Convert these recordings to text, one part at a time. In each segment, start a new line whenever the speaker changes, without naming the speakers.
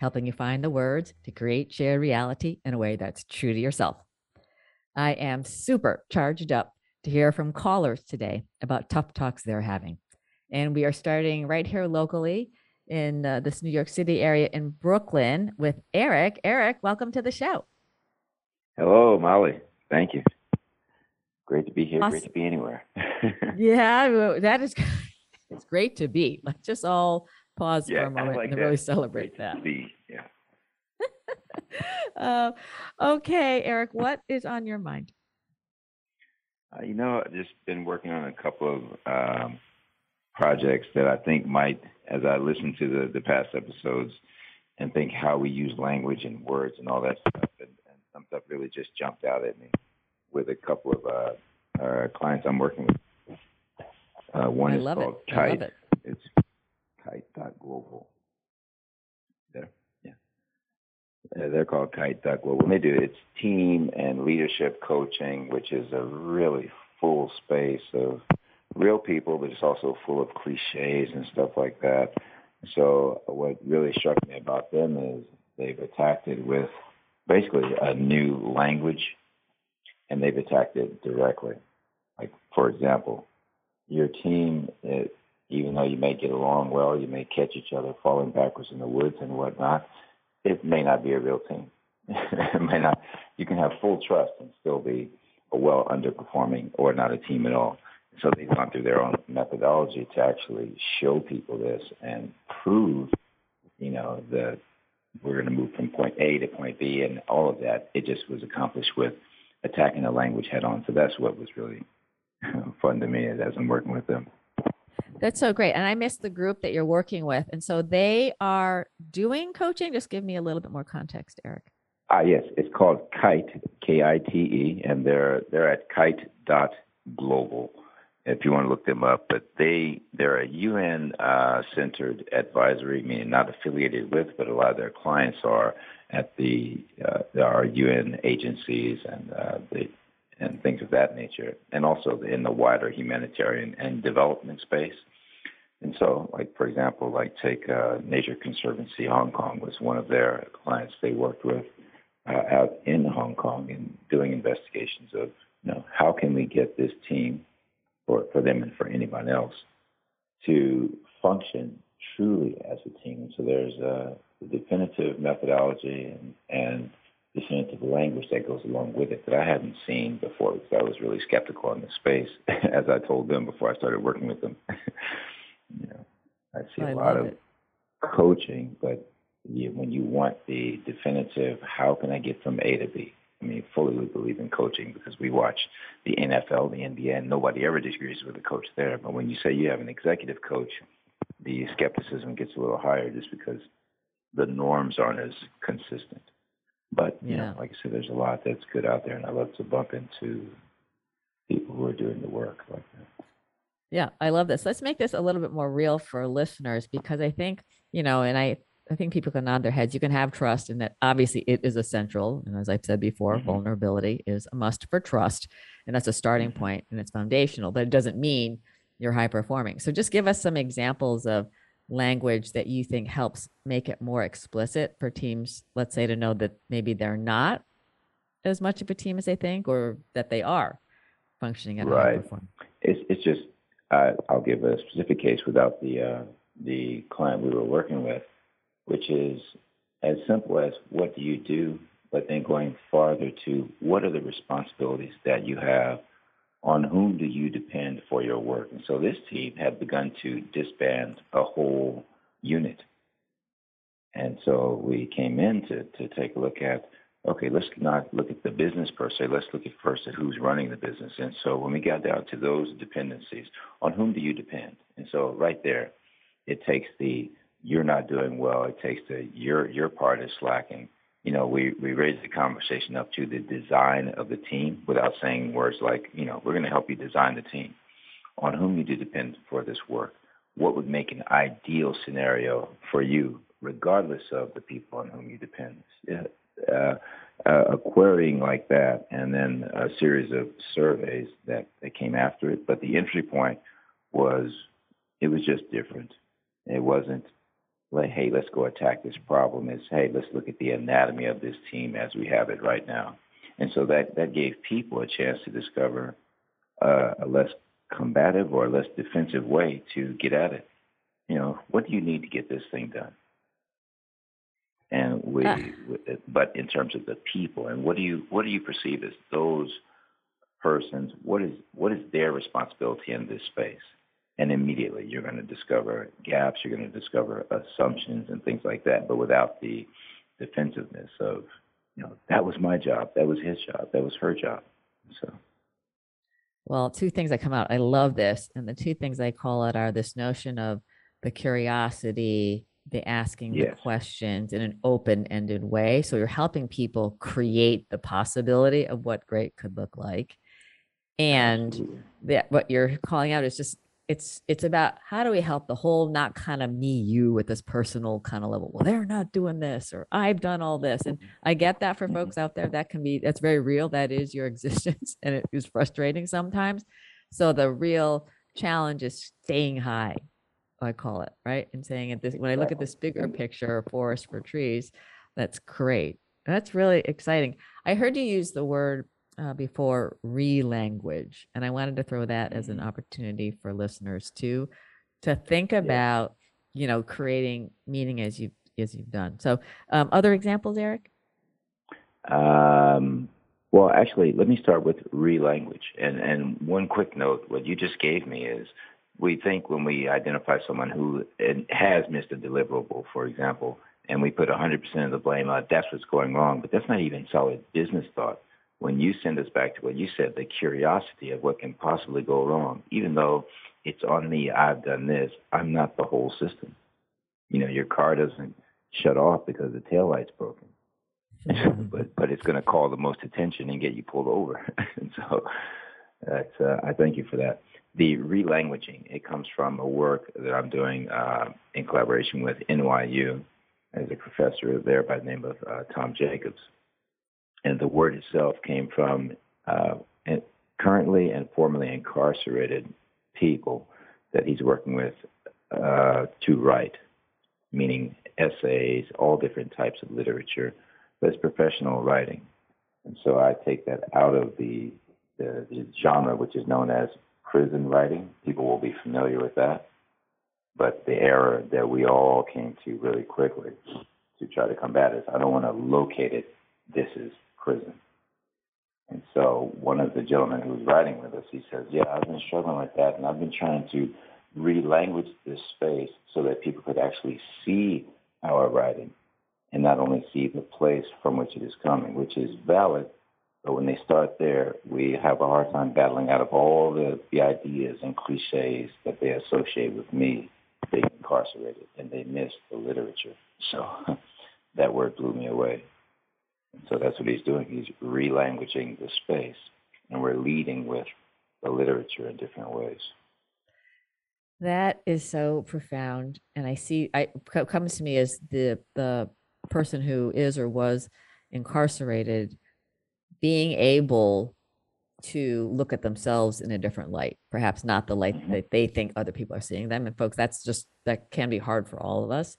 helping you find the words to create shared reality in a way that's true to yourself. I am super charged up to hear from callers today about tough talks they're having. And we are starting right here locally in uh, this New York City area in Brooklyn with Eric. Eric, welcome to the show.
Hello, Molly. Thank you. Great to be here. Awesome. Great to be anywhere.
yeah, that is it's great to be. Let's just all pause
yeah,
for a moment
like
and
that.
really celebrate that.
Yeah.
uh, okay, Eric, what is on your mind?
Uh, you know, I've just been working on a couple of um, projects that I think might, as I listen to the, the past episodes and think how we use language and words and all that stuff, and, and some stuff really just jumped out at me with a couple of uh, uh, clients I'm working with. Uh, one
I
is
love
called
it. I
Kite.
love it.
It's kite.global. There, yeah. Uh, they're called kite.global. And they do it's team and leadership coaching, which is a really full space of real people, but it's also full of cliches and stuff like that. So what really struck me about them is they've attacked it with basically a new language, and they've attacked it directly. Like for example, your team, it, even though you may get along well, you may catch each other falling backwards in the woods and whatnot. It may not be a real team. it may not. You can have full trust and still be a well underperforming or not a team at all. So they've gone through their own methodology to actually show people this and prove, you know, that we're going to move from point A to point B and all of that. It just was accomplished with attacking the language head on. So that's what was really fun to me as I'm working with them.
That's so great. And I missed the group that you're working with. And so they are doing coaching. Just give me a little bit more context, Eric.
Ah, yes. It's called Kite, K I T E, and they're they're at kite.global if you want to look them up. But they they're a UN uh, centered advisory, meaning not affiliated with, but a lot of their clients are at the uh, are UN agencies and uh, the and things of that nature, and also in the wider humanitarian and development space. And so, like for example, like take uh, Nature Conservancy Hong Kong was one of their clients they worked with uh, out in Hong Kong and doing investigations of you know how can we get this team for for them and for anyone else to function truly as a team. So there's a definitive methodology and, and definitive language that goes along with it that I hadn't seen before because I was really skeptical in the space, as I told them before I started working with them. you know, I see
I
a lot of
it.
coaching, but you, when you want the definitive, how can I get from A to B? I mean, fully we believe in coaching because we watch the NFL, the NBA, and nobody ever disagrees with the coach there. But when you say you have an executive coach, the skepticism gets a little higher just because the norms aren't as consistent. But you
Yeah.
know, like I said, there's a lot that's good out there, and I love to bump into people who are doing the work like that.
Yeah, I love this. Let's make this a little bit more real for listeners because I think, you know, and I, I think people can nod their heads. You can have trust in that obviously it is essential. And as I've said before,
Mhm.
vulnerability is a must for trust. And that's a starting
Mhm.
point and it's foundational, but it doesn't mean you're high performing. So just give us some examples of language that you think helps make it more explicit for teams, let's say to know that maybe they're not as much of a team as they think or that they are functioning at a high
Right.
performance.
It's it's just uh, I'll give a specific case without the uh, the client we were working with, which is as simple as what do you do, but then going farther to what are the responsibilities that you have, on whom do you depend for your work, and so this team had begun to disband a whole unit, and so we came in to to take a look at okay, let's not look at the business per se. Let's look at first at who's running the business. And so when we got down to those dependencies, on whom do you depend? And so right there, it takes the you're not doing well. It takes the your your part is slacking, you know, we, we raised the conversation up to the design of the team without saying words like, you know, we're going to help you design the team. On whom you do depend for this work. What would make an ideal scenario for you, regardless of the people on whom you depend? Uh, uh, a querying like that, and then a series of surveys that, that came after it. But the entry point was, it was just different. It wasn't like, hey, let's go attack this problem. It's, hey, let's look at the anatomy of this team as we have it right now. And so that, that gave people a chance to discover uh, a less combative or a less defensive way to get at it. You know, what do you need to get this thing done? And we, uh. but in terms of the people, and what do you what do you perceive as those persons? What is what is their responsibility in this space? And immediately you're going to discover gaps, you're going to discover assumptions and things like that, but without the defensiveness of, you know, that was my job, that was his job, that was her job. So.
Well, two things that come out. I love this. And the two things I call it are this notion of the curiosity, the asking yes. the questions in an open ended way. So you're helping people create the possibility of what great could look like. And that what you're calling out is just it's it's about how do we help the whole not kind of me you with this personal kind of level well they're not doing this or i've done all this and i get that for mm-hmm. folks out there that can be that's very real that is your existence and it is frustrating sometimes. So the real challenge is staying high i call it right? And saying at this when i look at this bigger picture forest for trees that's great. That's really exciting. I heard you use the word uh, before re-language and i wanted to throw that as an mm-hmm. opportunity for listeners too to think about yeah. you know creating meaning as you as you've done so um, other examples eric
um, well actually let me start with re-language and and one quick note what you just gave me is we think when we identify someone who has missed a deliverable for example and we put 100% of the blame on that's what's going wrong but that's not even solid business thought when you send us back to what you said, the curiosity of what can possibly go wrong, even though it's on me, I've done this, I'm not the whole system. You know, your car doesn't shut off because the tail light's broken. but but it's going to call the most attention and get you pulled over. and so that's uh, I thank you for that. The relanguaging it comes from a work that I'm doing uh, in collaboration with NYU as a professor there by the name of uh, Tom Jacobs, and the word itself came from uh, currently and formerly incarcerated people that he's working with uh, to write, meaning essays, all different types of literature, but it's professional writing. And so I take that out of the, the, the genre, which is known as prison writing. People will be familiar with that. But the error that we all came to really quickly to try to combat is I don't want to locate it. This is prison. And so one of the gentlemen who was writing with us, he says, yeah, I've been struggling with that, and I've been trying to relanguage this space so that people could actually see our writing and not only see the place from which it is coming, which is valid, but when they start there, we have a hard time battling out of all the, the ideas and cliches that they associate with me being incarcerated, and they miss the literature. So that word blew me away. So that's what he's doing. He's relanguaging the space, and we're leading with the literature in different ways.
That is so profound, and I see. I comes to me as the the person who is or was incarcerated, being able to look at themselves in a different light, perhaps not the light mm-hmm. that they think other people are seeing them. And folks, that's just that can be hard for all of us.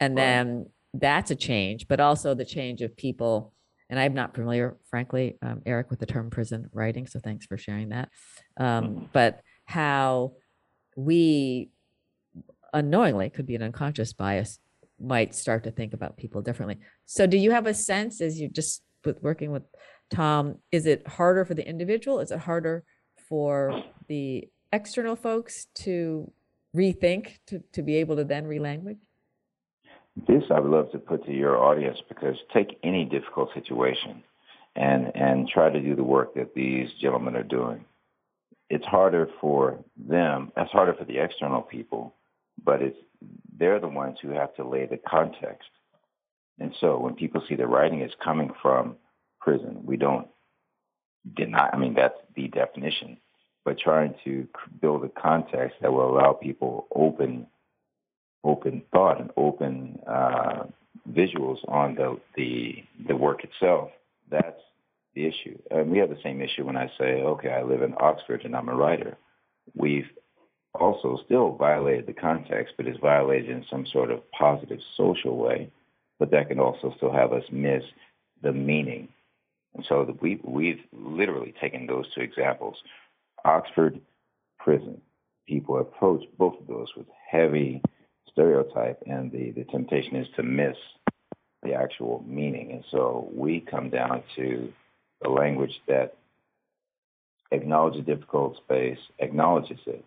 And right. then that's a change, but also the change of people. And I'm not familiar, frankly, um, Eric, with the term prison writing. So thanks for sharing that. Um, mm-hmm. But how we unknowingly could be an unconscious bias might start to think about people differently. So do you have a sense as you just with working with Tom, is it harder for the individual? Is it harder for the external folks to rethink to, to be able to then relanguage?
This I would love to put to your audience because take any difficult situation and and try to do the work that these gentlemen are doing. It's harder for them. That's harder for the external people, but it's they're the ones who have to lay the context. And so when people see the writing is coming from prison, we don't deny, I mean, that's the definition, but trying to build a context that will allow people open, open thought and open uh, visuals on the, the, the work itself. That's the issue. And we have the same issue when I say, okay, I live in Oxford and I'm a writer. We've also still violated the context, but it's violated in some sort of positive social way. But that can also still have us miss the meaning. And so we, we've literally taken those two examples. Oxford prison, people approach both of those with heavy stereotype, and the, the temptation is to miss the actual meaning. And so we come down to a language that acknowledges difficult space, acknowledges it,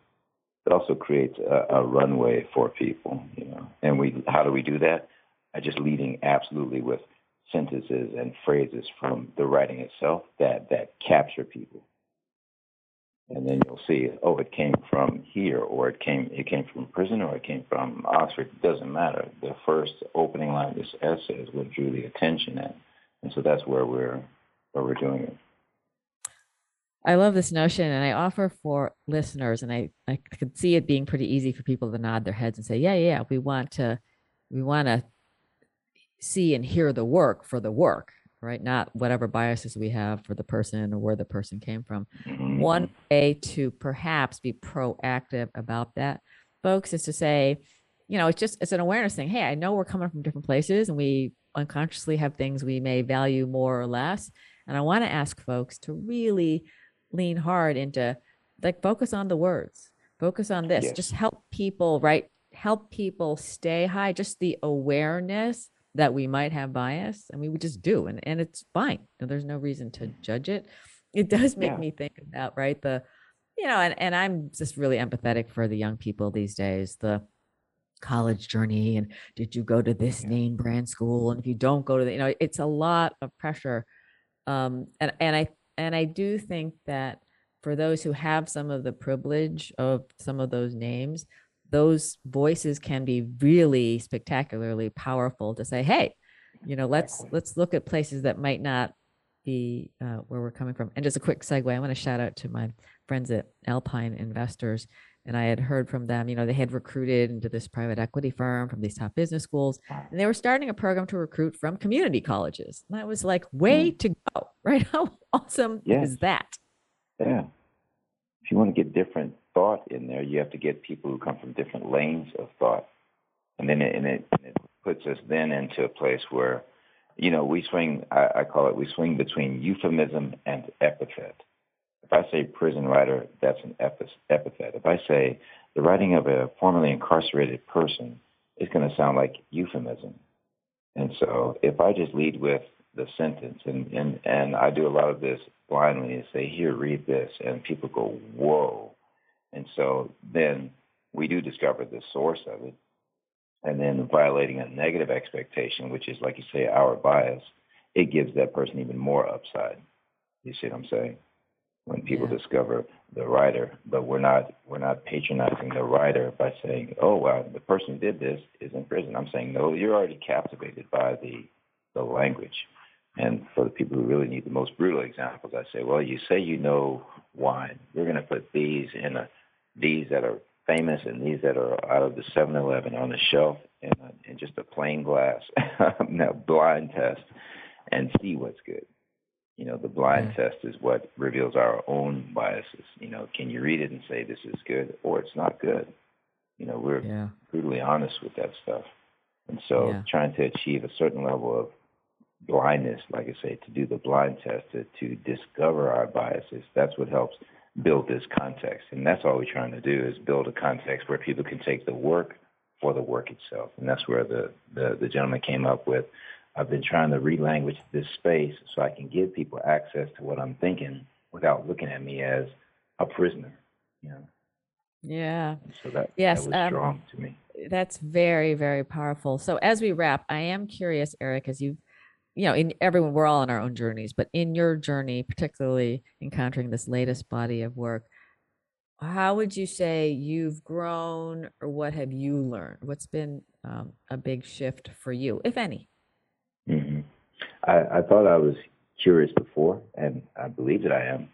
but also creates a, a runway for people. You know, and we how do we do that? By just leading absolutely with sentences and phrases from the writing itself that that capture people. And then you'll see, oh, it came from here, or it came it came from prison, or it came from Oxford. It doesn't matter. The first opening line of this essay is what drew the attention, and and so that's where we're where we're doing it.
I love this notion, and I offer for listeners, and I I could see it being pretty easy for people to nod their heads and say, yeah, yeah, we want to we want to see and hear the work for the work, right? Not whatever biases we have for the person or where the person came from. Mm-hmm. One way to perhaps be proactive about that, folks, is to say, you know, it's just it's an awareness thing. Hey, I know we're coming from different places and we unconsciously have things we may value more or less. And I want to ask folks to really lean hard into like focus on the words focus on this yes. just help people right help people stay high just the awareness that we might have bias I mean, we just do and, and it's fine there's no reason to judge it it does make yeah. me think about right the you know and, and i'm just really empathetic for the young people these days the college journey and did you go to this yeah. name brand school and if you don't go to the you know it's a lot of pressure um and and i and I do think that for those who have some of the privilege of some of those names, those voices can be really spectacularly powerful to say, hey, you know, let's let's look at places that might not be uh, where we're coming from. And just a quick segue, I want to shout out to my friends at Alpine Investors. And I had heard from them, you know, they had recruited into this private equity firm from these top business schools, and they were starting a program to recruit from community colleges. And I was like, way mm. to go, right? How awesome yeah. is that?
Yeah. If you want to get different thought in there, you have to get people who come from different lanes of thought. And then it, and it, and it puts us then into a place where, you know, we swing, I, I call it, we swing between euphemism and epithet. If I say prison writer, that's an epithet. If I say the writing of a formerly incarcerated person, it's going to sound like euphemism. And so if I just lead with the sentence, and, and, and I do a lot of this blindly and say, here, read this, and people go, whoa. And so then we do discover the source of it. And then violating a negative expectation, which is, like you say, our bias, it gives that person even more upside. You see what I'm saying? when people yeah. discover the writer, but we're not we're not patronizing the writer by saying, "Oh, wow, the person who did this is in prison." I'm saying, "No, you're already captivated by the the language." And for the people who really need the most brutal examples, I say, "Well, you say you know wine. We're going to put these in a these that are famous and these that are out of the 7-Eleven on the shelf in, a, in just a plain glass, now blind test, and see what's good." You know, the blind yeah. test is what reveals our own biases. You know, can you read it and say this is good or it's not good? You know, we're yeah. brutally honest with that stuff. And so yeah. trying to achieve a certain level of blindness, like I say, to do the blind test, to, to discover our biases, that's what helps build this context. And that's all we're trying to do is build a context where people can take the work for the work itself. And that's where the, the, the gentleman came up with I've been trying to relanguage this space so I can give people access to what I'm thinking without looking at me as a prisoner. You know.
Yeah.
So that,
yes,
that um, strong to me.
That's very, very powerful. So as we wrap, I am curious, Eric, as you you know, in everyone, we're all on our own journeys, but in your journey, particularly encountering this latest body of work, how would you say you've grown or what have you learned? What's been um, a big shift for you, if any?
I, I thought I was curious before, and I believe that I am.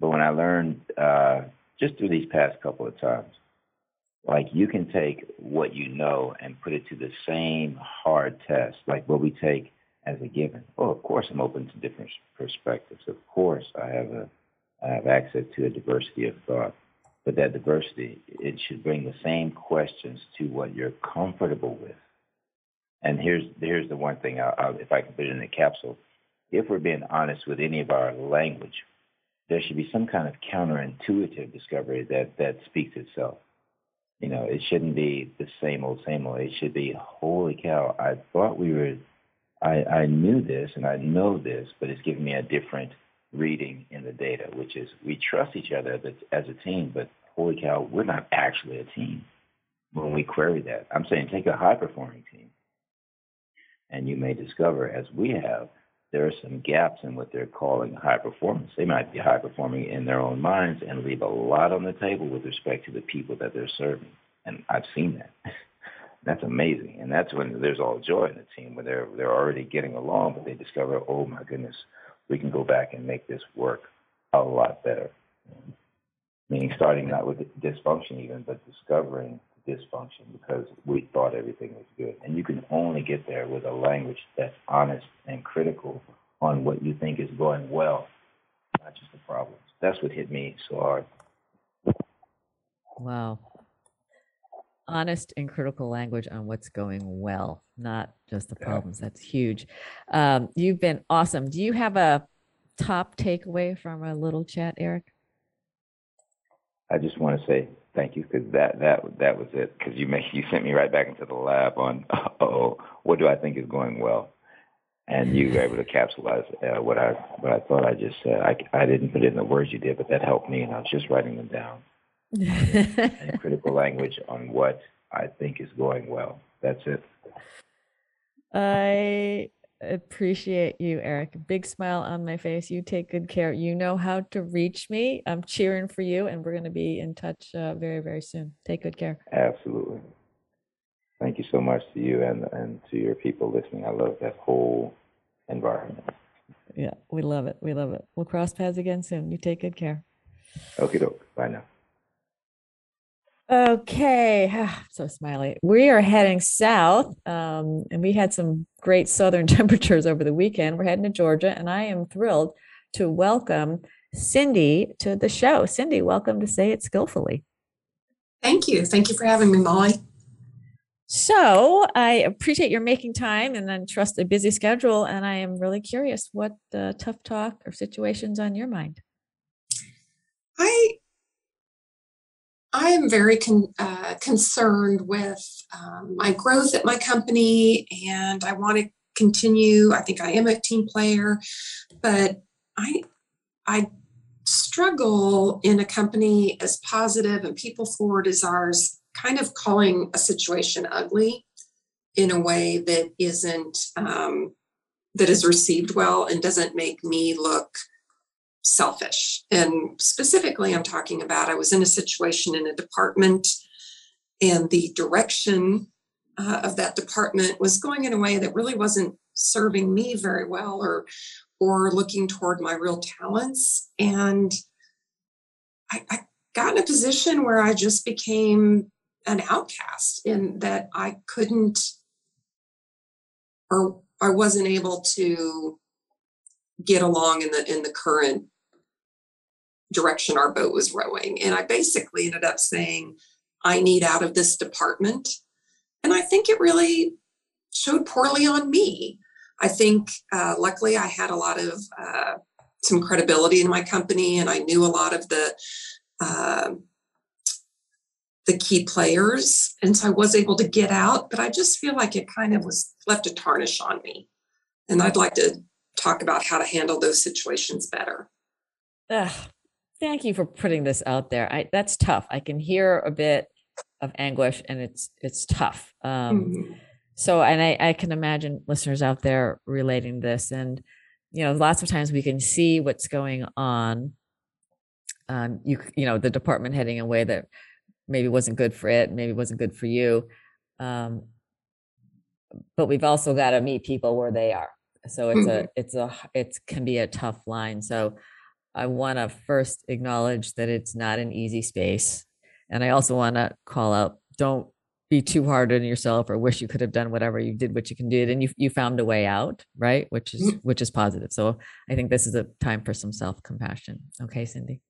But when I learned uh, just through these past couple of times, like you can take what you know and put it to the same hard test, like what we take as a given. Oh, of course, I'm open to different perspectives. Of course, I have a I have access to a diversity of thought. But that diversity, it should bring the same questions to what you're comfortable with. And here's here's the one thing, I'll, I'll, if I can put it in a capsule. If we're being honest with any of our language, there should be some kind of counterintuitive discovery that that speaks itself. You know, it shouldn't be the same old, same old. It should be, holy cow! I thought we were, I I knew this and I know this, but it's giving me a different reading in the data, which is we trust each other as a team, but holy cow, we're not actually a team when we query that. I'm saying take a high performing team, and you may discover, as we have, there are some gaps in what they're calling high performance. They might be high performing in their own minds and leave a lot on the table with respect to the people that they're serving. And I've seen that. that's amazing. And that's when there's all joy in the team when they're they're already getting along, but they discover, oh my goodness, we can go back and make this work a lot better. Meaning starting not with dysfunction even, but discovering dysfunction because we thought everything was good. And you can only get there with a language that's honest and critical on what you think is going well, not just the problems. That's what hit me so hard.
Wow. Honest and critical language on what's going well, not just the problems. Yeah. That's huge. Um, you've been awesome. Do you have a top takeaway from our little chat, Eric?
I just want to say thank you because that that that was it. Because you make you sent me right back into the lab on oh what do I think is going well, and you were able to capsulize uh, what I what I thought I just said. I I didn't put it in the words you did, but that helped me, and I was just writing them down. and critical language on what I think is going well. That's it.
I appreciate you, Eric. Big smile on my face. You take good care. You know how to reach me. I'm cheering for you, and we're going to be in touch uh, very, very soon. Take good care.
Absolutely. Thank you so much to you and and to your people listening. I love that whole environment.
Yeah, we love it. We love it. We'll cross paths again soon. You take good care.
Okay, doke. Bye now.
Okay, so smiley. We are heading south, um, and we had some great southern temperatures over the weekend. We're heading to Georgia, and I am thrilled to welcome Cindy to the show. Cindy, welcome to Say It Skillfully.
Thank you. Thank you for having me, Molly.
So I appreciate your making time and then trust a busy schedule. And I am really curious what uh, tough talk or situations on your mind.
I I am very con- uh, concerned with um, my growth at my company, and I want to continue. I think I am a team player, but I I struggle in a company as positive and people forward as ours, kind of calling a situation ugly in a way that isn't um, that is received well and doesn't make me look selfish. And specifically, I'm talking about I was in a situation in a department, and the direction uh, of that department was going in a way that really wasn't serving me very well or or looking toward my real talents and I, I got in a position where i just became an outcast in that i couldn't or i wasn't able to get along in the in the current direction our boat was rowing. And i basically ended up saying i need out of this department. And i think it really showed poorly on me. I think uh, luckily i had a lot of uh, some credibility in my company and i knew a lot of the uh, the key players. And so i was able to get out but i just feel like it kind of was left a tarnish on me. And i'd like to talk about how to handle those situations better.
Ugh, thank you for putting this out there. I, that's tough. I can hear a bit of anguish, and it's it's tough. Um, mm-hmm. So, and I, I can imagine listeners out there relating this, and you know, lots of times we can see what's going on. Um, you you know, the department heading in a way that maybe wasn't good for it, maybe wasn't good for you. Um, but we've also got to meet people where they are So it's mm-hmm. a it's a it can be a tough line. So I want to first acknowledge that it's not an easy space. And I also want to call out don't be too hard on yourself or wish you could have done whatever you did what you can do. And you you found a way out right? Which is mm-hmm. which is positive. So i think this is a time for some self compassion okay cindy?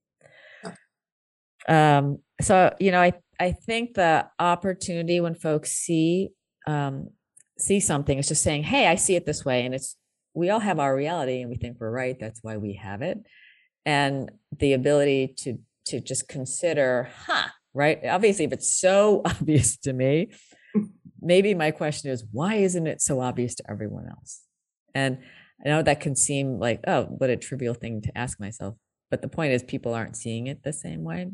Um so you know i i think the opportunity when folks see um see something is just saying hey i see it this way and it's we all have our reality and we think we're right that's why we have it and the ability to to just consider huh right? Obviously, if it's so obvious to me, maybe my question is, why isn't it so obvious to everyone else? And I know that can seem like, oh, what a trivial thing to ask myself. But the point is, people aren't seeing it the same way.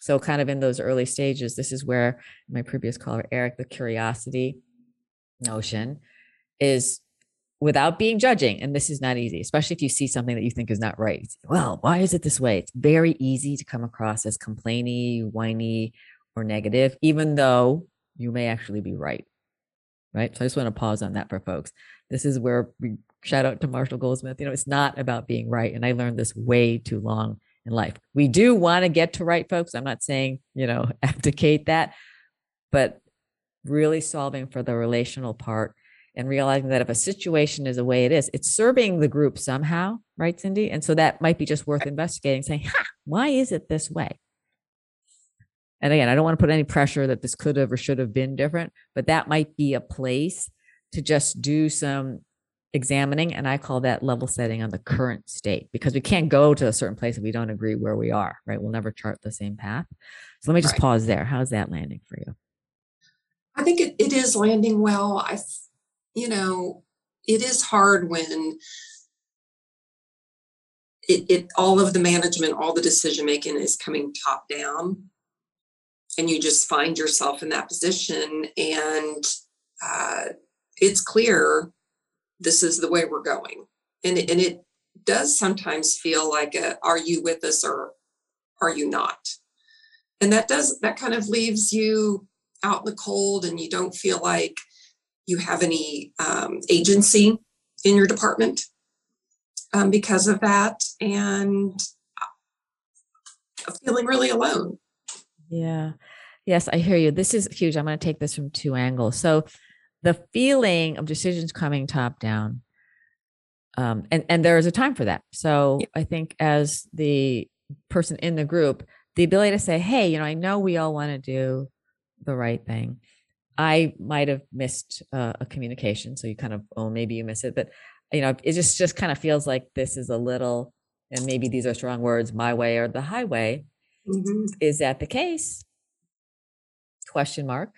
So, kind of in those early stages, this is where my previous caller, Eric, the curiosity notion is without being judging. And this is not easy, especially if you see something that you think is not right. Well, why is it this way? It's very easy to come across as complainy, whiny, or negative, even though you may actually be right. Right. So I just want to pause on that for folks. This is where we shout out to Marshall Goldsmith. You know, it's not about being right. And I learned this way too long in life. We do want to get to right, folks. I'm not saying, you know, abdicate that, but really solving for the relational part and realizing that if a situation is the way it is, it's serving the group somehow, right, Cindy? And so that might be just worth investigating, saying, ha, why is it this way? And again, I don't want to put any pressure that this could have or should have been different, but that might be a place to just do some examining. And I call that level setting on the current state because we can't go to a certain place if we don't agree where we are, right? We'll never chart the same path. So let me just right. pause there. How's that landing for you?
I think it, it is landing well. I you know, it is hard when it, it all of the management, all the decision making is coming top down, and you just find yourself in that position, and uh, it's clear this is the way we're going, and and it does sometimes feel like a, are you with us or are you not? And that does that kind of leaves you out in the cold and you don't feel like you have any um, agency in your department um, because of that and feeling really alone.
Yeah. Yes, I hear you. This is huge. I'm going to take this from two angles. So, the feeling of decisions coming top down, um, and and there is a time for that. So, yeah. I think as the person in the group, the ability to say, "Hey, you know, I know we all want to do the right thing, I might have missed uh, a communication. So you kind of, oh, maybe you miss it, but you know, it just just kind of feels like this is a little, and maybe these are strong words, my way or the highway. Mm-hmm. Is that the case? Question mark.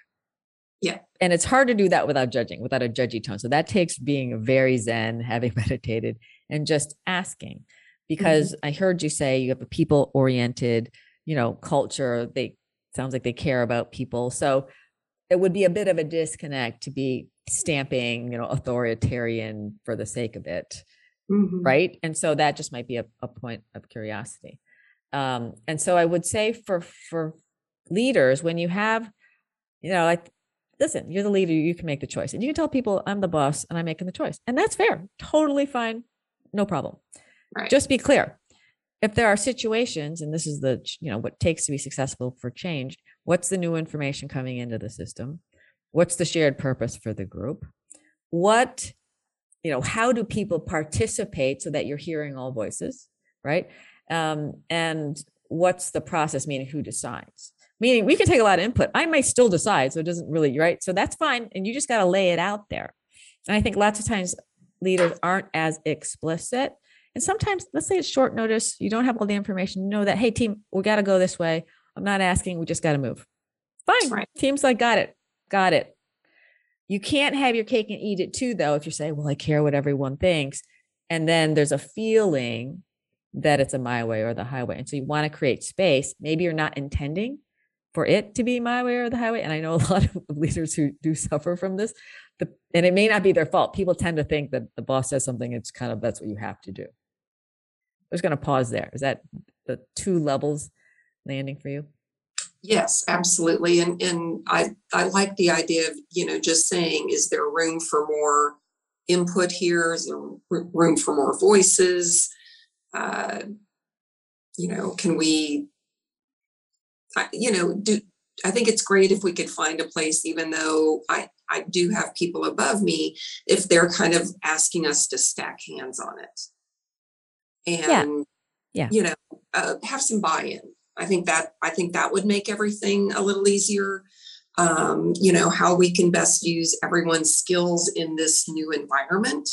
Yeah.
And it's hard to do that without judging, without a judgy tone. So that takes being very zen, having meditated, and just asking. Because mm-hmm. I heard you say you have a people oriented, you know, culture. They sounds like they care about people. So it would be a bit of a disconnect to be stamping, you know, authoritarian for the sake of it. Mm-hmm. Right. And so that just might be a, a point of curiosity. Um, and so I would say for for leaders, when you have, you know, like listen, you're the leader, you can make the choice. And you can tell people I'm the boss and I'm making the choice. And that's fair. Totally fine. No problem. Right. Just be clear. If there are situations, and this is the, you know, what takes to be successful for change, What's the new information coming into the system? What's the shared purpose for the group? What, you know, how do people participate so that you're hearing all voices, right? Um, and what's the process, meaning who decides? Meaning we can take a lot of input. I may still decide, so it doesn't really, right? So that's fine. And you just got to lay it out there. And I think lots of times leaders aren't as explicit. And sometimes, let's say it's short notice, you don't have all the information, you know that, hey, team, we got to go this way. I'm not asking. We just got to move. Fine. Right. Team's like, got it. Got it. You can't have your cake and eat it too, though, if you say, well, I care what everyone thinks. And then there's a feeling that it's a my way or the highway. And so you want to create space. Maybe you're not intending for it to be my way or the highway. And I know a lot of leaders who do suffer from this. The, and it may not be their fault. People tend to think that the boss says something, it's kind of that's what you have to do. I'm just going to pause there. Is that the two levels landing for you?
Yes, absolutely. And and I I like the idea of, you know, just saying, is there room for more input here? Is there room for more voices? Uh, you know, can we, you know, do, I think it's great if we could find a place, even though I, I do have people above me, if they're kind of asking us to stack hands on it. And,
yeah. yeah.
you know, uh, have some buy-in. I think that, I think that would make everything a little easier. Um, you know, how we can best use everyone's skills in this new environment.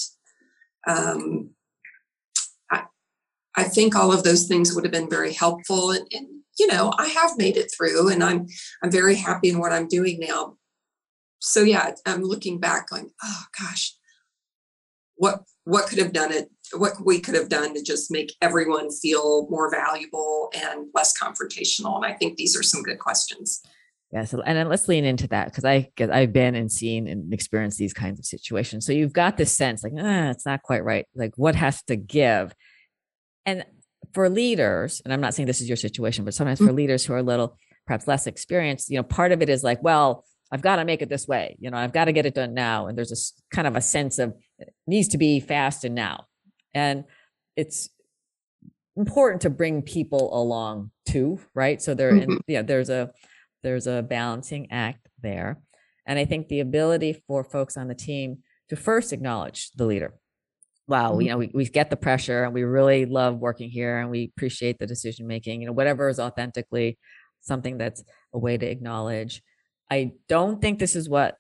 Um, I, I think all of those things would have been very helpful and, and you know, I have made it through and I'm I'm very happy in what I'm doing now. So yeah, I'm looking back going, oh gosh, what what could have done it, what we could have done to just make everyone feel more valuable and less confrontational. And I think these are some good questions.
Yeah, so and then let's lean into that because I get I've been and seen and experienced these kinds of situations. So you've got this sense like, ah, it's not quite right. Like what has to give? And for leaders, and I'm not saying this is your situation, but sometimes for mm-hmm. leaders who are a little perhaps less experienced, you know, part of it is like, well, I've got to make it this way. You know, I've got to get it done now. And there's this kind of a sense of needs to be fast and now. And it's important to bring people along too, right? So there, mm-hmm. yeah, there's a there's a balancing act there. And I think the ability for folks on the team to first acknowledge the leader wow, mm-hmm. you know, we, we get the pressure and we really love working here and we appreciate the decision making, you know, whatever is authentically something that's a way to acknowledge. I don't think this is what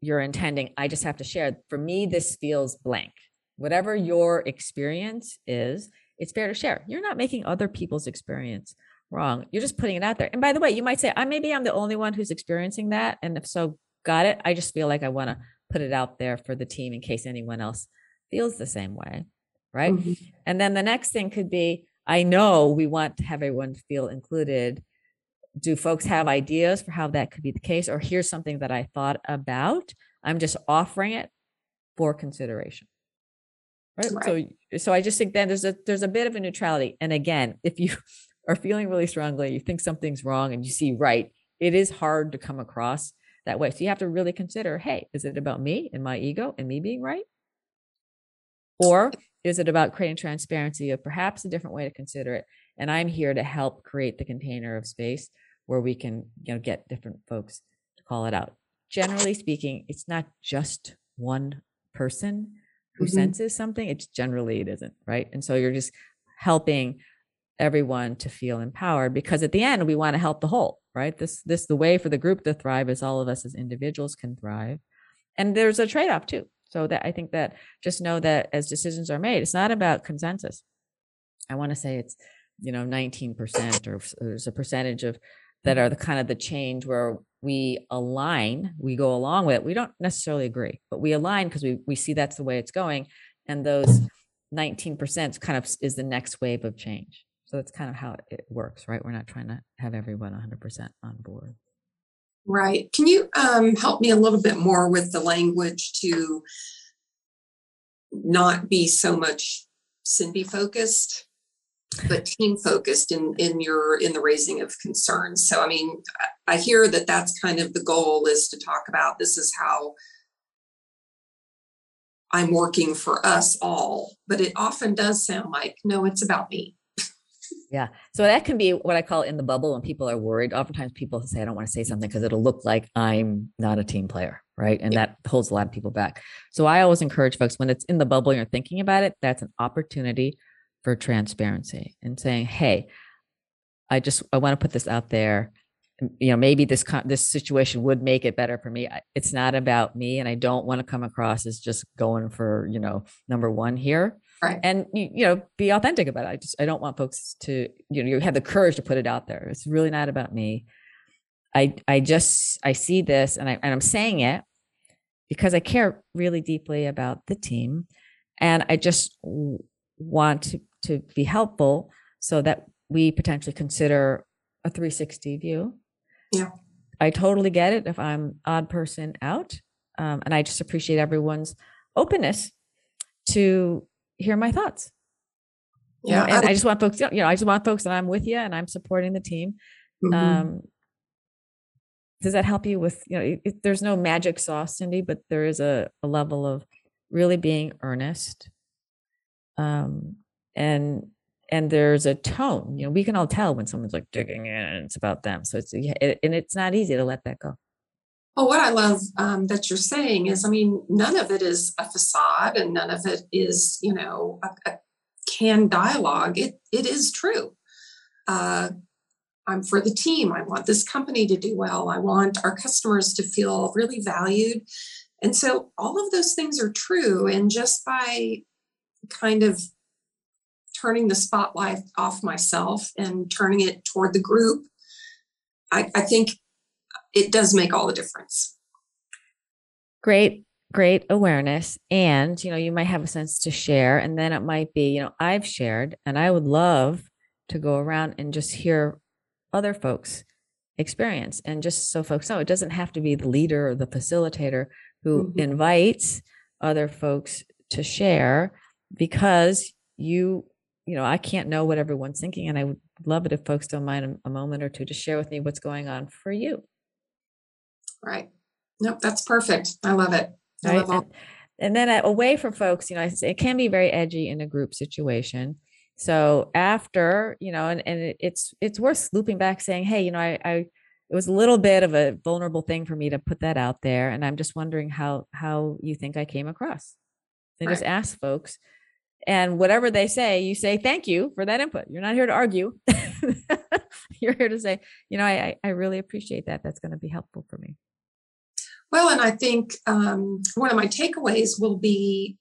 you're intending. I just have to share. For me, this feels blank. Whatever your experience is, it's fair to share. You're not making other people's experience wrong. You're just putting it out there. And by the way, you might say, I maybe I'm the only one who's experiencing that. And if so, got it. I just feel like I want to put it out there for the team in case anyone else feels the same way. Right. Mm-hmm. And then the next thing could be I know we want to have everyone feel included. Do folks have ideas for how that could be the case? Or here's something that I thought about. I'm just offering it for consideration. Right? right. So so I just think then there's a there's a bit of a neutrality. And again, if you are feeling really strongly, you think something's wrong and you see right, it is hard to come across that way. So you have to really consider, hey, is it about me and my ego and me being right? Or is it about creating transparency of perhaps a different way to consider it? And I'm here to help create the container of space where we can, you know, get different folks to call it out. Generally speaking, it's not just one person who mm-hmm. senses something. It's generally it isn't, right? And so you're just helping everyone to feel empowered because at the end we want to help the whole, right? This this the way for the group to thrive is all of us as individuals can thrive. And there's a trade-off too. So that I think that just know that as decisions are made, it's not about consensus. I want to say it's, you know, 19% or there's a percentage of that are the kind of the change where we align, we go along with it. We don't necessarily agree, but we align because we we see that's the way it's going. And those 19% kind of is the next wave of change. So that's kind of how it works, right? We're not trying to have everyone 100% on board.
Right. Can you um, help me a little bit more with the language to not be so much Cindy focused, but team focused in in your in the raising of concerns? So, I mean, I hear that that's kind of the goal is to talk about this is how I'm working for us all, but it often does sound like no, it's about me.
Yeah. So that can be what I call in the bubble when people are worried. Oftentimes people say, I don't want to say something because it'll look like I'm not a team player. Right. And yeah. that holds a lot of people back. So I always encourage folks when it's in the bubble and you're thinking about it, that's an opportunity for transparency and saying, Hey, I just, I want to put this out there. You know, maybe this, this situation would make it better for me. It's not about me. And I don't want to come across as just going for, you know, number one here
right.
and you, you know be authentic about it i just i don't want folks to you know you have the courage to put it out there it's really not about me i i just i see this and i and i'm saying it because i care really deeply about the team and i just want to to be helpful so that we potentially consider a 360 view
yeah
i totally get it if i'm odd person out um, and i just appreciate everyone's openness to hear my thoughts. Yeah. You know, and I, I, just want folks, you know, I just want folks that I'm with you and I'm supporting the team. Mm-hmm. Um, does that help you with, you know, it, there's no magic sauce, Cindy, but there is a, a level of really being earnest um, and and there's a tone you know we can all tell when someone's like digging in and it's about them so it's it, and it's not easy to let that go.
Well what i love um, that you're saying is i mean none of it is a facade and none of it is you know a, a canned dialogue it it is true. Uh, i'm for the team i want this company to do well i want our customers to feel really valued and so all of those things are true and just by kind of turning the spotlight off myself and turning it toward the group, I, I think it does make all the difference.
Great, great awareness. And, you know, you might have a sense to share. And then it might be, you know, I've shared and I would love to go around and just hear other folks experience. And just so folks know, it doesn't have to be the leader or the facilitator who mm-hmm. invites other folks to share because you you know i can't know what everyone's thinking and i would love it if folks don't mind a, a moment or two to share with me what's going on for you.
Right. Nope that's perfect. I love it. I
right love and, and, then uh, away from folks you know it can be very edgy in a group situation. So after you know and, and it's it's worth looping back saying hey you know i i it was a little bit of a vulnerable thing for me to put that out there and i'm just wondering how how you think i came across. And right. just ask folks and whatever they say, you say, thank you for that input. You're not here to argue. You're here to say, you know, I, I really appreciate that. That's going to be helpful for me.
Well, and I think um, one of my takeaways will be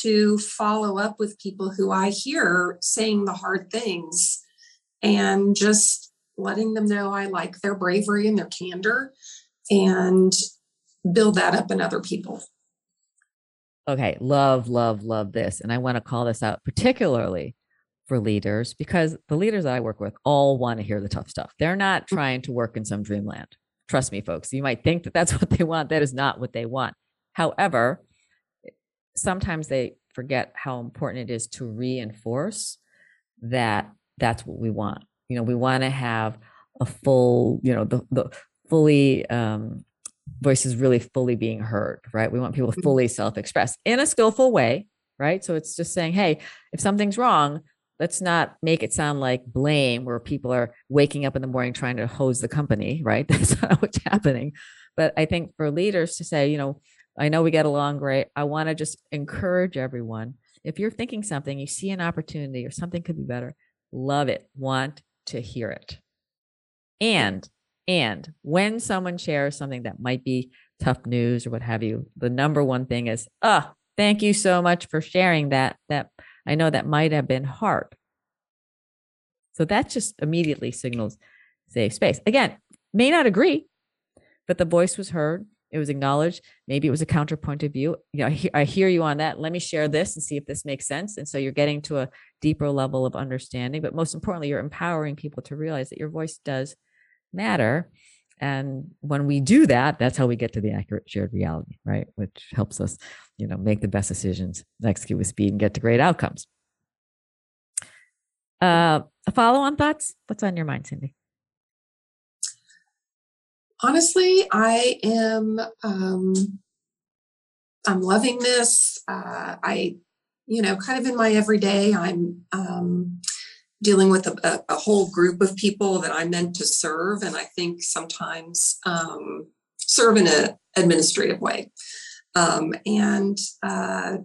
to follow up with people who I hear saying the hard things and just letting them know I like their bravery and their candor and build that up in other people
okay, love, love, love this. And I want to call this out particularly for leaders because the leaders that I work with all want to hear the tough stuff. They're not mm. trying to work in some dreamland. Trust me, folks. You might think that that's what they want. That is not what they want. However, sometimes they forget how important it is to reinforce that that's what we want. You know, we want to have a full, you know, the, the fully um, voices really fully being heard, right? We want people to mm-hmm. fully self express in a skillful way, right? So it's just saying, hey, if something's wrong, let's not make it sound like blame where people are waking up in the morning trying to hose the company, right? That's not what's happening. But I think for leaders to say, you know, I know we get along great. I want to just encourage everyone. If you're thinking something, you see an opportunity or something could be better, love it, want to hear it. And and when someone shares something that might be tough news or what have you, the number one thing is, oh, thank you so much for sharing that. That I know that might have been hard. So that just immediately signals safe space. Again, may not agree, but the voice was heard. It was acknowledged. Maybe it was a counterpoint of view. You know, I hear, I hear you on that. Let me share this and see if this makes sense. And so you're getting to a deeper level of understanding. But most importantly, you're empowering people to realize that your voice does matter. And when we do that, that's how we get to the accurate shared reality, right? Which helps us, you know, make the best decisions, execute with speed, and get to great outcomes. Uh, follow-on thoughts? What's on your mind, Cindy?
Honestly, I am. Um, I'm loving this. Uh, I, you know, kind of in my everyday, I'm um, dealing with a, a, whole group of people that I'm meant to serve, and I think sometimes um, serve in an administrative way. Um, and uh,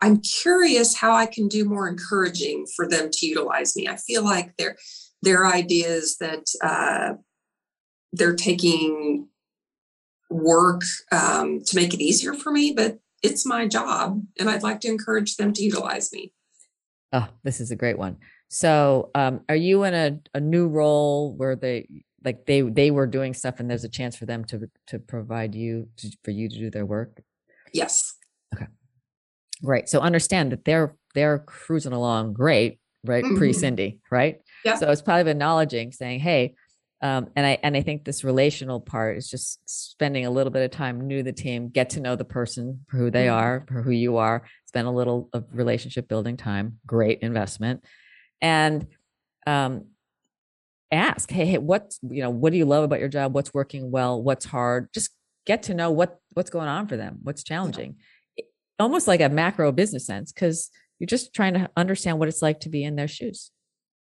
I'm curious how I can do more encouraging for them to utilize me. I feel like their their ideas that uh, they're taking work um, to make it easier for me, but it's my job, and I'd like to encourage them to utilize me.
Oh, this is a great one. So, um, are you in a, a new role where they like they they were doing stuff and there's a chance for them to to provide you to, for you to do their work?
Yes.
Okay. Right. So understand that they're they're cruising along great, right? Mm-hmm. Pre Cindy, right? Yeah. So it's probably acknowledging, saying, "Hey," um, and I and I think this relational part is just spending a little bit of time new to the team, get to know the person for who they mm-hmm. are, for who you are, spend a little of relationship building time. Great investment and um, ask, hey, hey, what's you know, what do you love about your job? What's working well? What's hard? Just get to know what what's going on for them. What's challenging. almost like a macro business sense because you're just trying to understand what it's like to be in their shoes.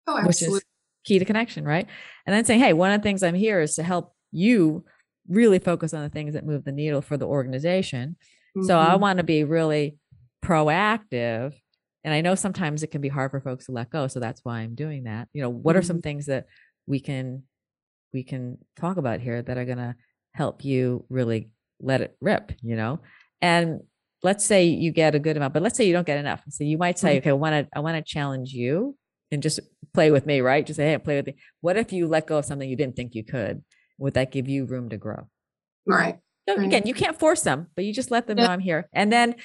Oh, absolutely.
Which is key to connection, right? And then saying, hey, one of the things I'm here is to help you really focus on the things that move the needle for the organization. Mm-hmm. So I mm-hmm. want to be really proactive. And I know sometimes it can be hard for folks to let go. So that's why I'm doing that. You know, what are some mm-hmm. things that we can we can talk about here that are gonna help you really let it rip, you know? And let's say you get a good amount, but let's say you don't get enough. So you might say, mm-hmm. okay, I want to I want to challenge you and just play with me, right? Just say, hey, play with me. What if you let go of something you didn't think you could? Would that give you room to grow?
Right.
So right. again, you can't force them, but you just let them know I'm here. And then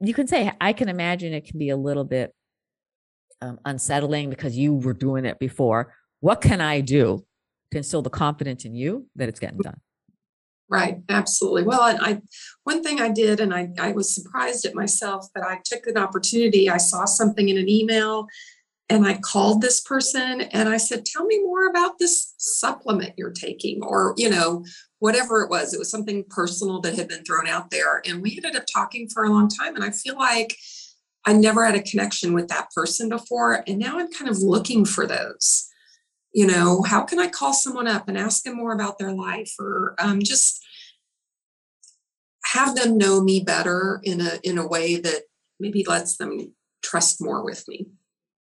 you can say, I can imagine it can be a little bit um, unsettling because you were doing it before. What can I do to instill the confidence in you that it's getting done?
Right, absolutely. Well, and I one thing I did, and I, I was surprised at myself that I took an opportunity. I saw something in an email and I called this person and I said, Tell me more about this supplement you're taking, or, you know, whatever it was. It was something personal that had been thrown out there. And we ended up talking for a long time. And I feel like I never had a connection with that person before. And now I'm kind of looking for those. You know, how can I call someone up and ask them more about their life or um, just have them know me better in a in a way that maybe lets them trust more with me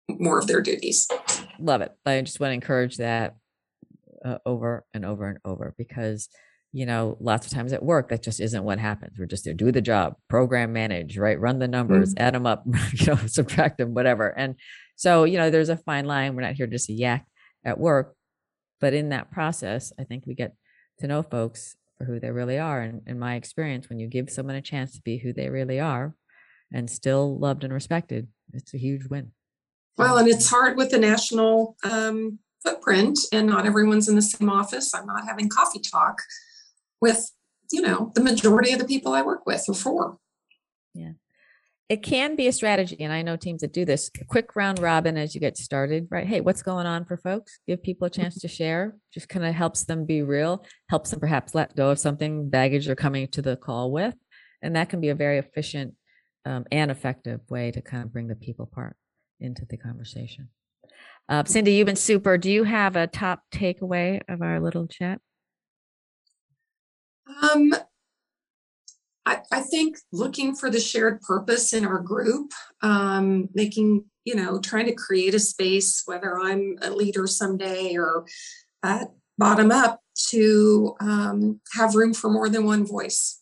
more of their duties.
Love it. I just want to encourage that uh, over and over and over because you know lots of times at work that just isn't what happens. We're just there do the job program manage right run the numbers mm-hmm. add them up you know subtract them whatever. And so you know there's a fine line. We're not here just to yak at work. But in that process i think we get to know folks for who they really are. And in my experience when you give someone a chance to be who they really are and still loved and respected it's a huge win.
Well, and it's hard with the national um, footprint, and not everyone's in the same office. I'm not having coffee talk with, you know, the majority of the people I work with or for.
Yeah. It can be a strategy, and I know teams that do this. quick round robin as you get started, right? Hey, what's going on for folks? Give people a chance to share. Just kind of helps them be real, helps them perhaps let go of something baggage they're coming to the call with, and that can be a very efficient um, and effective way to kind of bring the people part into the conversation. Uh, Cindy, you've been super. Do you have a top takeaway of our little chat?
Um, I, I think looking for the shared purpose in our group, um, making, you know, trying to create a space, whether I'm a leader someday or uh, bottom up, to um, have room for more than one voice.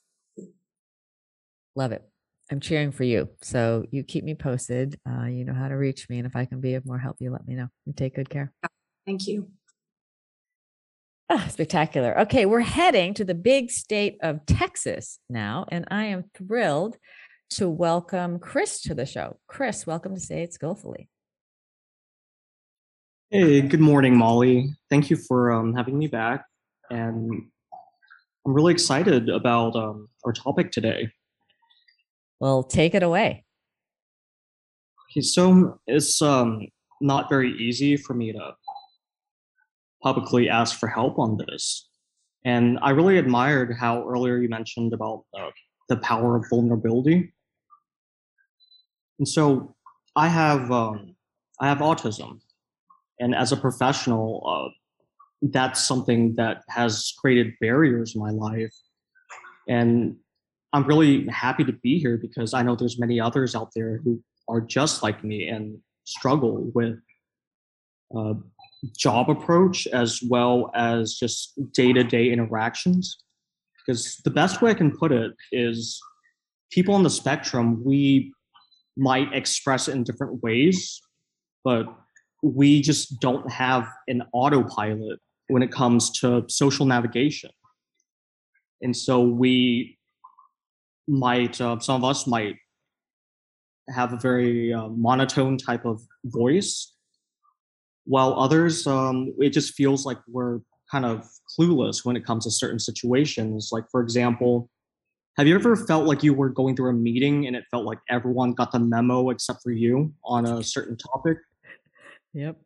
Love it. I'm cheering for you. So you keep me posted. Uh, you know how to reach me. And if I can be of more help, you let me know. You take good care.
Thank you.
Oh, spectacular. Okay, we're heading to the big state of Texas now. And I am thrilled to welcome Chris to the show. Chris, welcome to Say It Skillfully.
Hey, good morning, Molly. Thank you for um, having me back. And I'm really excited about um, our topic today.
Well, take it away.
Okay, so it's um, not very easy for me to publicly ask for help on this. And I really admired how earlier you mentioned about uh, the power of vulnerability. And so I have um, I have autism, and as a professional, uh, that's something that has created barriers in my life. And I'm really happy to be here because I know there's many others out there who are just like me and struggle with uh, job approach as well as just day-to-day interactions. Because the best way I can put it is people on the spectrum, we might express it in different ways, but we just don't have an autopilot when it comes to social navigation. And so we might uh, some of us might have a very uh, monotone type of voice while others um, it just feels like we're kind of clueless when it comes to certain situations. Like for example have you ever felt like you were going through a meeting and it felt like everyone got the memo except for you on a certain topic?
Yep.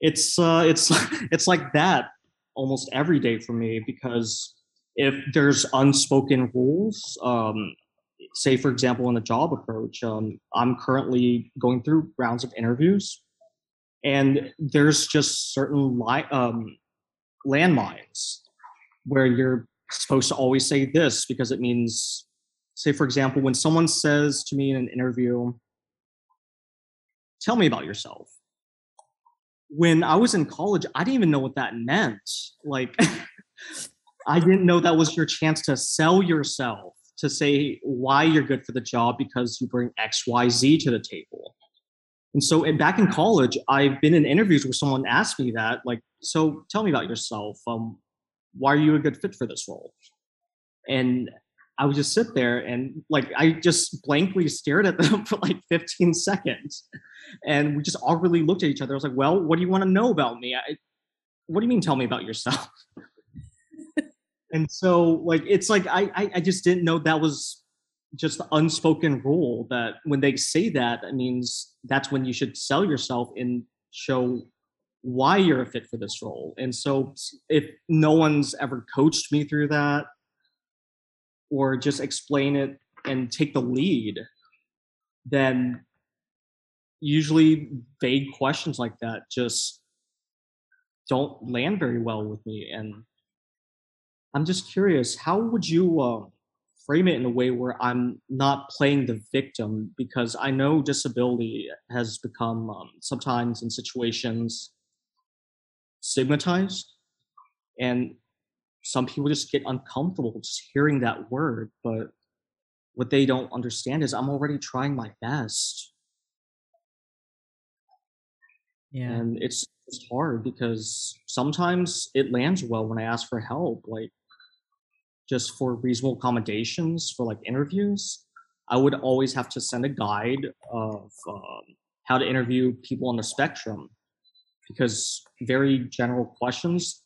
It's uh it's it's like that almost every day for me because if there's unspoken rules, um, say, for example, in the job approach, um, I'm currently going through rounds of interviews, and there's just certain li- um, landmines where you're supposed to always say this because it means, say, for example, when someone says to me in an interview, Tell me about yourself. When I was in college, I didn't even know what that meant. Like, I didn't know that was your chance to sell yourself, to say why you're good for the job because you bring X, Y, Z to the table. And so back in college, I've been in interviews where someone asked me that, like, so tell me about yourself. Um, why are you a good fit for this role? And I would just sit there and like I just blankly stared at them for like 15 seconds. And we just really looked at each other. I was like, well, what do you want to know about me? I, what do you mean tell me about yourself? And so like it's like I, I I just didn't know that was just the unspoken rule that when they say that, that means that's when you should sell yourself and show why you're a fit for this role. And so if no one's ever coached me through that or just explain it and take the lead, then usually vague questions like that just don't land very well with me. And I'm just curious, how would you uh, frame it in a way where I'm not playing the victim? Because I know disability has become um, sometimes in situations stigmatized and some people just get uncomfortable just hearing that word but what they don't understand is i'm already trying my best
Yeah.
and it's it's hard because sometimes it lands well when i ask for help like just for reasonable accommodations for like interviews i would always have to send a guide of um, how to interview people on the spectrum because very general questions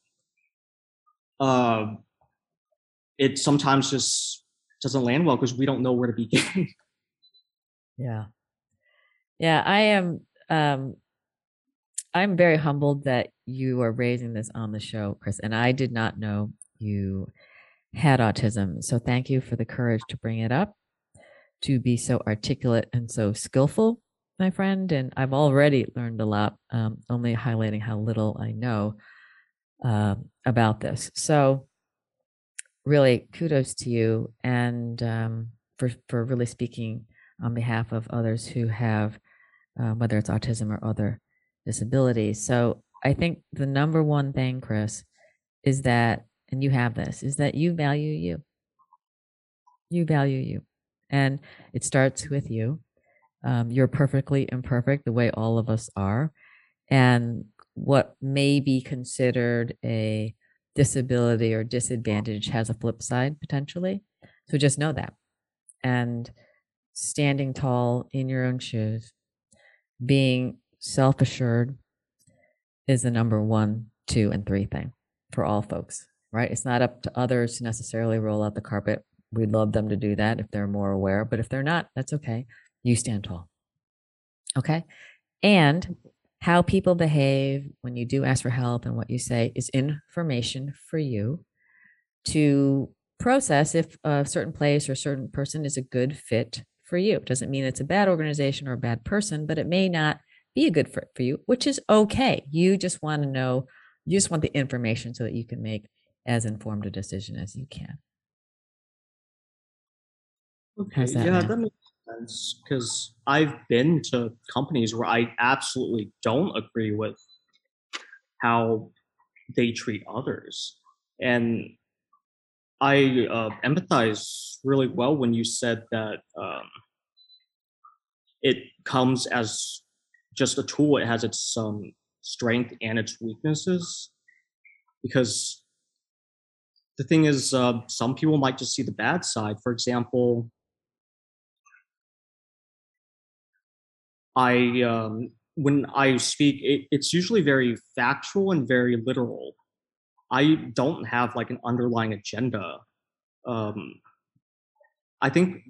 uh, it sometimes just doesn't land well because we don't know where to begin
Yeah. Yeah, I am um I'm very humbled that you are raising this on the show, Chris, and I did not know you had autism. So thank you for the courage to bring it up, to be so articulate and so skillful, my friend. And I've already learned a lot, um, only highlighting how little I know um, about this. So really kudos to you and um, for, for really speaking on behalf of others who have, uh, whether it's autism or other disabilities. So I think the number one thing, Chris, is that, and you have this, is that you value you. You value you. And it starts with you. Um, you're perfectly imperfect the way all of us are. And what may be considered a disability or disadvantage has a flip side potentially. So just know that. And standing tall in your own shoes, being self assured is the number one, two, and three thing for all folks, right? It's not up to others to necessarily roll out the carpet. We'd love them to do that if they're more aware, but if they're not, that's okay. You stand tall. Okay. And how people behave when you do ask for help and what you say is information for you to process if a certain place or a certain person is a good fit for you. It doesn't mean it's a bad organization or a bad person, but it may not be a good fit for you, which is okay. You just want to know, you just want the information so that you can make as informed a decision as you can.
Okay,
that,
yeah, that makes sense because I've been to companies where I absolutely don't agree with how they treat others, and I uh, empathize really well when you said that um, it comes as just a tool. It has its um, strength and its weaknesses, because the thing is, uh, some people might just see the bad side. For example, I um, when I speak, it, it's usually very factual and very literal. I don't have like an underlying agenda. Um, I think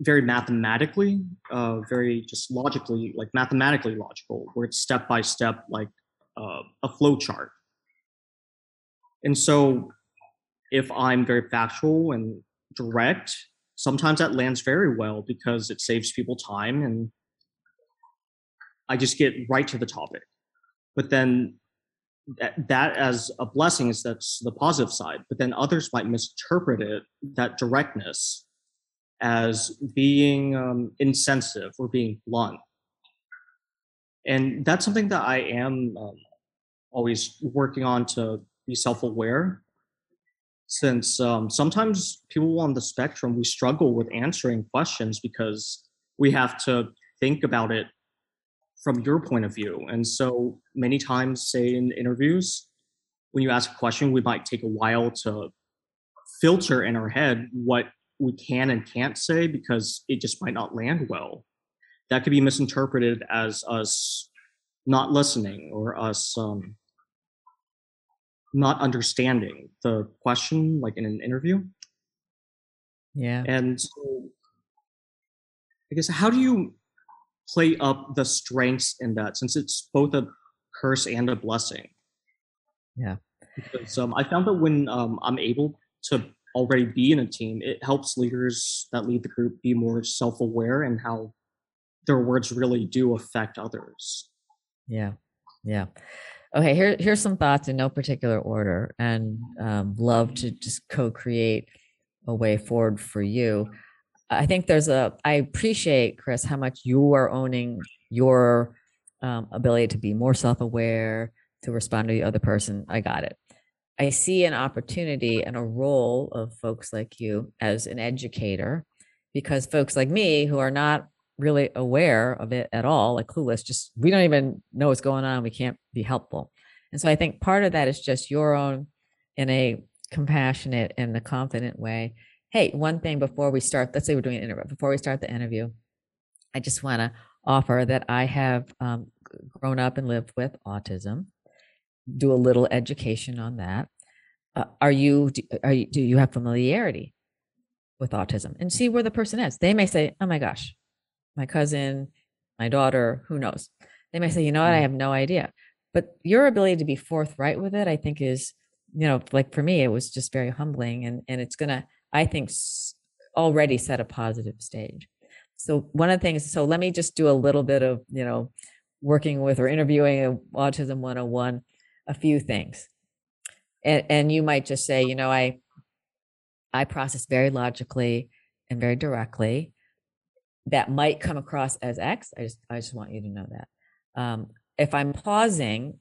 very mathematically, uh, very just logically, like mathematically logical, where it's step by step, like uh, a flow chart. And so, if I'm very factual and direct, sometimes that lands very well because it saves people time and I just get right to the topic. But then that, that as a blessing is that's the positive side. But then others might misinterpret it, that directness, as being um, insensitive or being blunt. And that's something that I am um, always working on to be self aware. Since um, sometimes people on the spectrum, we struggle with answering questions because we have to think about it from your point of view. And so many times, say in interviews, when you ask a question, we might take a while to filter in our head what we can and can't say because it just might not land well. That could be misinterpreted as us not listening or us um, not understanding the question, like in an interview.
Yeah.
And so, I guess, how do you play up the strengths in that since it's both a curse and a blessing?
Yeah.
Because um, I found that when um, I'm able to already be in a team, it helps leaders that lead the group be more self aware and how their words really do affect others.
Yeah. Yeah. Okay, here, here's some thoughts in no particular order, and um, love to just co create a way forward for you. I think there's a, I appreciate, Chris, how much you are owning your um, ability to be more self aware, to respond to the other person. I got it. I see an opportunity and a role of folks like you as an educator, because folks like me who are not really aware of it at all, like clueless, just we don't even know what's going on. We can't be helpful. And so I think part of that is just your own, in a compassionate and a confident way. Hey, one thing before we start, let's say we're doing an interview, before we start the interview, I just want to offer that I have um, grown up and lived with autism do a little education on that. Uh, are you do, are you do you have familiarity with autism and see where the person is? They may say, "Oh my gosh, my cousin, my daughter, who knows?" They may say, "You know what? I mm. have no idea." But your ability to be forthright with it, I think, is you know, like for me, it was just very humbling, and and it's gonna, I think, already set a positive stage. So one of the things, so let me just do a little bit of you know, working with or interviewing autism 101 a few things. And, and you might just say, you know, I I process very logically and very directly. That might come across as X. I just I just want you to know that. Um, if I'm pausing,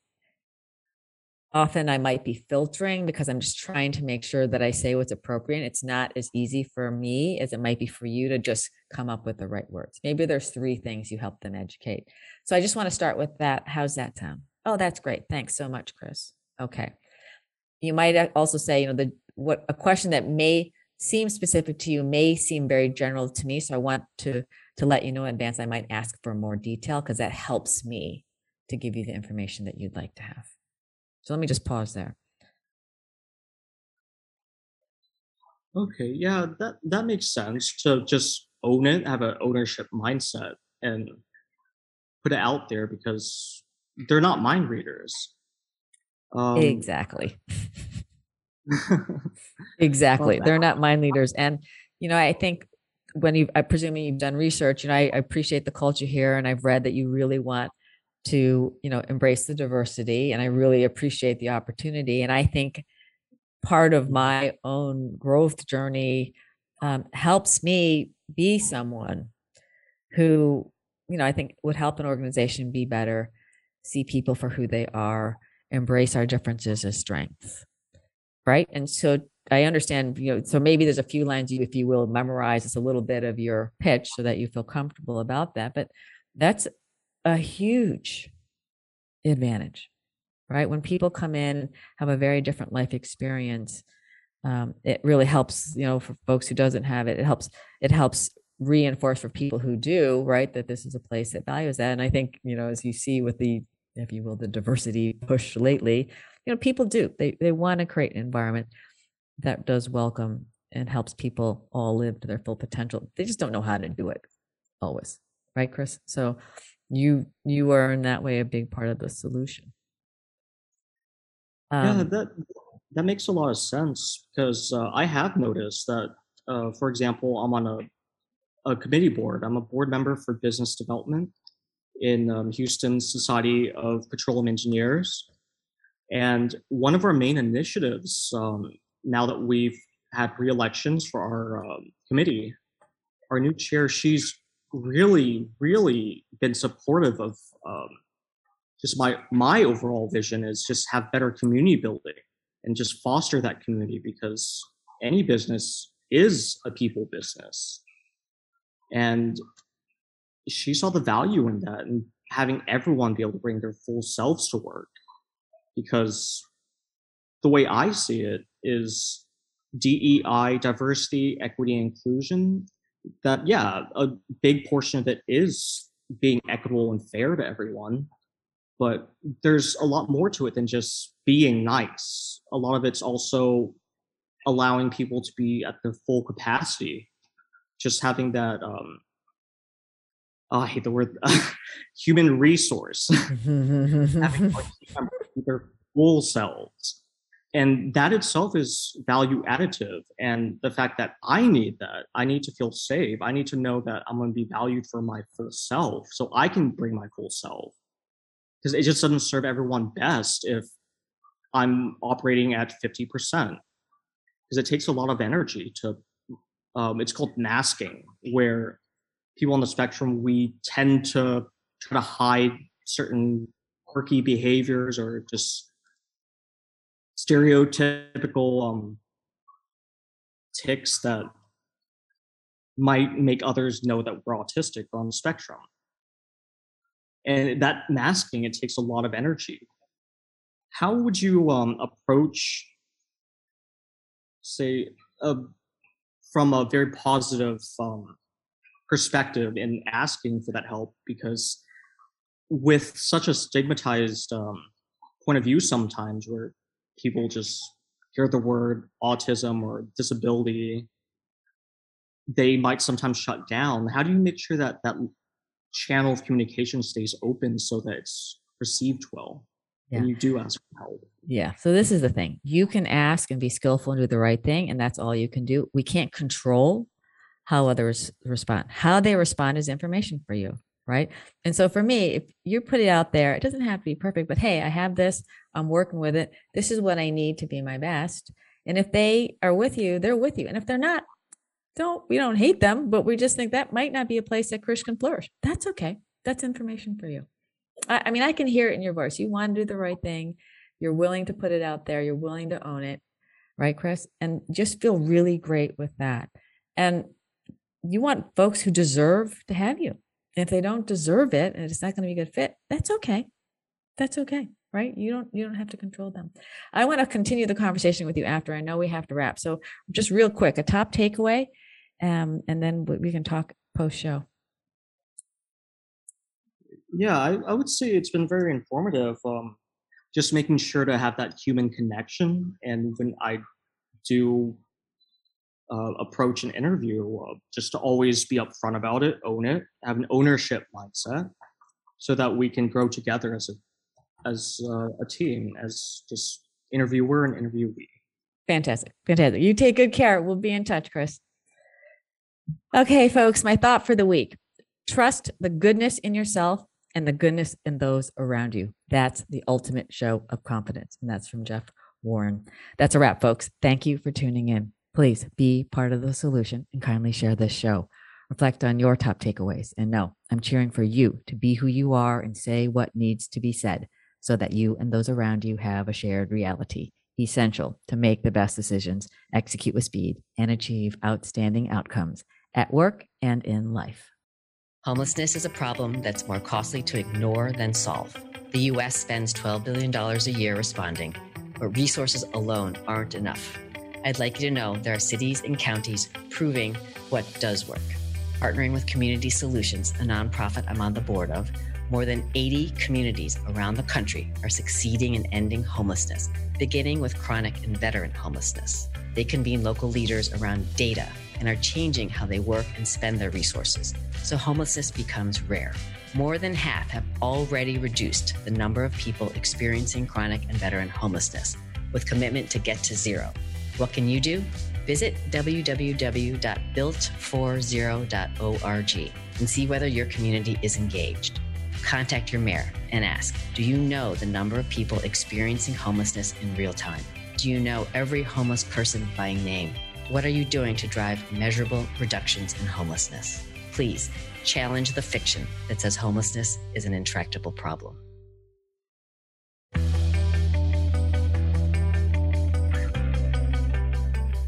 often I might be filtering because I'm just trying to make sure that I say what's appropriate. It's not as easy for me as it might be for you to just come up with the right words. Maybe there's three things you help them educate. So I just want to start with that. How's that sound? Oh, that's great. Thanks so much, Chris. Okay. You might also say, you know, the what a question that may seem specific to you may seem very general to me. So I want to to let you know in advance I might ask for more detail because that helps me to give you the information that you'd like to have. So let me just pause there.
Okay, yeah, that that makes sense to just own it, have an ownership mindset, and put it out there because they're not mind readers.
Um, exactly. exactly. they're not mind leaders. And, you know, I think when you, I presume you've done research, you know, I, I appreciate the culture here and I've read that you really want to, you know, embrace the diversity and I really appreciate the opportunity. And I think part of my own growth journey um, helps me be someone who, you know, I think would help an organization be better see people for who they are, embrace our differences as strengths. Right. And so I understand, you know, so maybe there's a few lines you, if you will, memorize it's a little bit of your pitch so that you feel comfortable about that. But that's a huge advantage, right? When people come in, have a very different life experience, um, it really helps, you know, for folks who doesn't have it, it helps, it helps reinforce for people who do, right, that this is a place that values that. And I think, you know, as you see with the if you will, the diversity push lately, you know, people do. They they want to create an environment that does welcome and helps people all live to their full potential. They just don't know how to do it always. Right, Chris? So you you are in that way a big part of the solution.
Um, yeah, that that makes a lot of sense because uh, I have noticed that uh, for example, I'm on a, a committee board. I'm a board member for business development in um, Houston Society of Petroleum Engineers. And one of our main initiatives, um, now that we've had re-elections for our um, committee, our new chair, she's really, really been supportive of um, just my my overall vision is just have better community building and just foster that community because any business is a people business. And she saw the value in that and having everyone be able to bring their full selves to work because the way i see it is dei diversity equity inclusion that yeah a big portion of it is being equitable and fair to everyone but there's a lot more to it than just being nice. A lot of it's also allowing people to be at their full capacity. Just having that um oh, i hate the word human resource. Having their full selves. And that itself is value additive. And the fact that i need that i need to feel safe. I need to know that i'm going to be valued for my full self so i can bring my full self. Because it just doesn't serve everyone best if i'm operating at 50% because it takes a lot of energy to um, it's called masking where people on the spectrum we tend to try to hide certain quirky behaviors or just stereotypical um, ticks that might make others know that we're autistic or on the spectrum. And that masking, it takes a lot of energy. How would you um, approach, say, a, from a very positive um, perspective in asking for that help? Because with such a stigmatized um, point of view, sometimes where people just hear the word autism or disability, they might sometimes shut down. How do you make sure that that channel of communication stays open so that it's received well yeah. when you do ask for help?
Yeah. So this is the thing. You can ask and be skillful and do the right thing, and that's all you can do. We can't control how others respond. How they respond is information for you right? And so for me, if you put it out there, it doesn't have to be perfect, but hey, I have this, I'm working with it. This is what I need to be my best. And if they are with you, they're with you. And if they're not, don't we don't hate them, but we just think that might not be a place that Chris can flourish. That's okay. That's information for you. I, I mean, I can hear it in your voice. You want to do the right thing. You're willing to put it out there. You're willing to own it, right, Chris? And just feel really great with that. And you want folks who deserve to have you if they don't deserve it and it's not going to be a good fit, that's okay. That's okay, right? You don't you don't have to control them. I want to continue the conversation with you after. I know we have to wrap. So just real quick, a top takeaway, um, and then we can talk post show.
Yeah, I, I would say it's been very informative. Um, just making sure to have that human connection, and when I do uh, approach an interview, uh, just to always be upfront about it, own it, have an ownership mindset, so that we can grow together as a as uh, a team, as just interviewer and interviewee.
Fantastic, fantastic. You take good care. We'll be in touch, Chris. Okay, folks, my thought for the week: trust the goodness in yourself and the goodness in those around you. That's the ultimate show of confidence, and that's from Jeff Warren. That's a wrap, folks. Thank you for tuning in. Please be part of the solution and kindly share this show. Reflect on your top takeaways. And know I'm cheering for you to be who you are and say what needs to be said so that you and those around you have a shared reality, essential to make the best decisions, execute with speed, and achieve outstanding outcomes at work and in life.
Homelessness is a problem that's more costly to ignore than solve. The U.S. spends $12 billion a year responding, but resources alone aren't enough. I'd like you to know there are cities and counties proving what does work. Partnering with Community Solutions, a nonprofit I'm on the board of, more than 80 communities around the country are succeeding in ending homelessness, beginning with chronic and veteran homelessness. They convene local leaders around data and are changing how they work and spend their resources, so homelessness becomes rare. More than half have already reduced the number of people experiencing chronic and veteran homelessness, with commitment to get to zero what can you do? Visit www.built40.org and see whether your community is engaged. Contact your mayor and ask Do you know the number of people experiencing homelessness in real time? Do you know every homeless person by name? What are you doing to drive measurable reductions in homelessness? Please challenge the fiction that says homelessness is an intractable problem.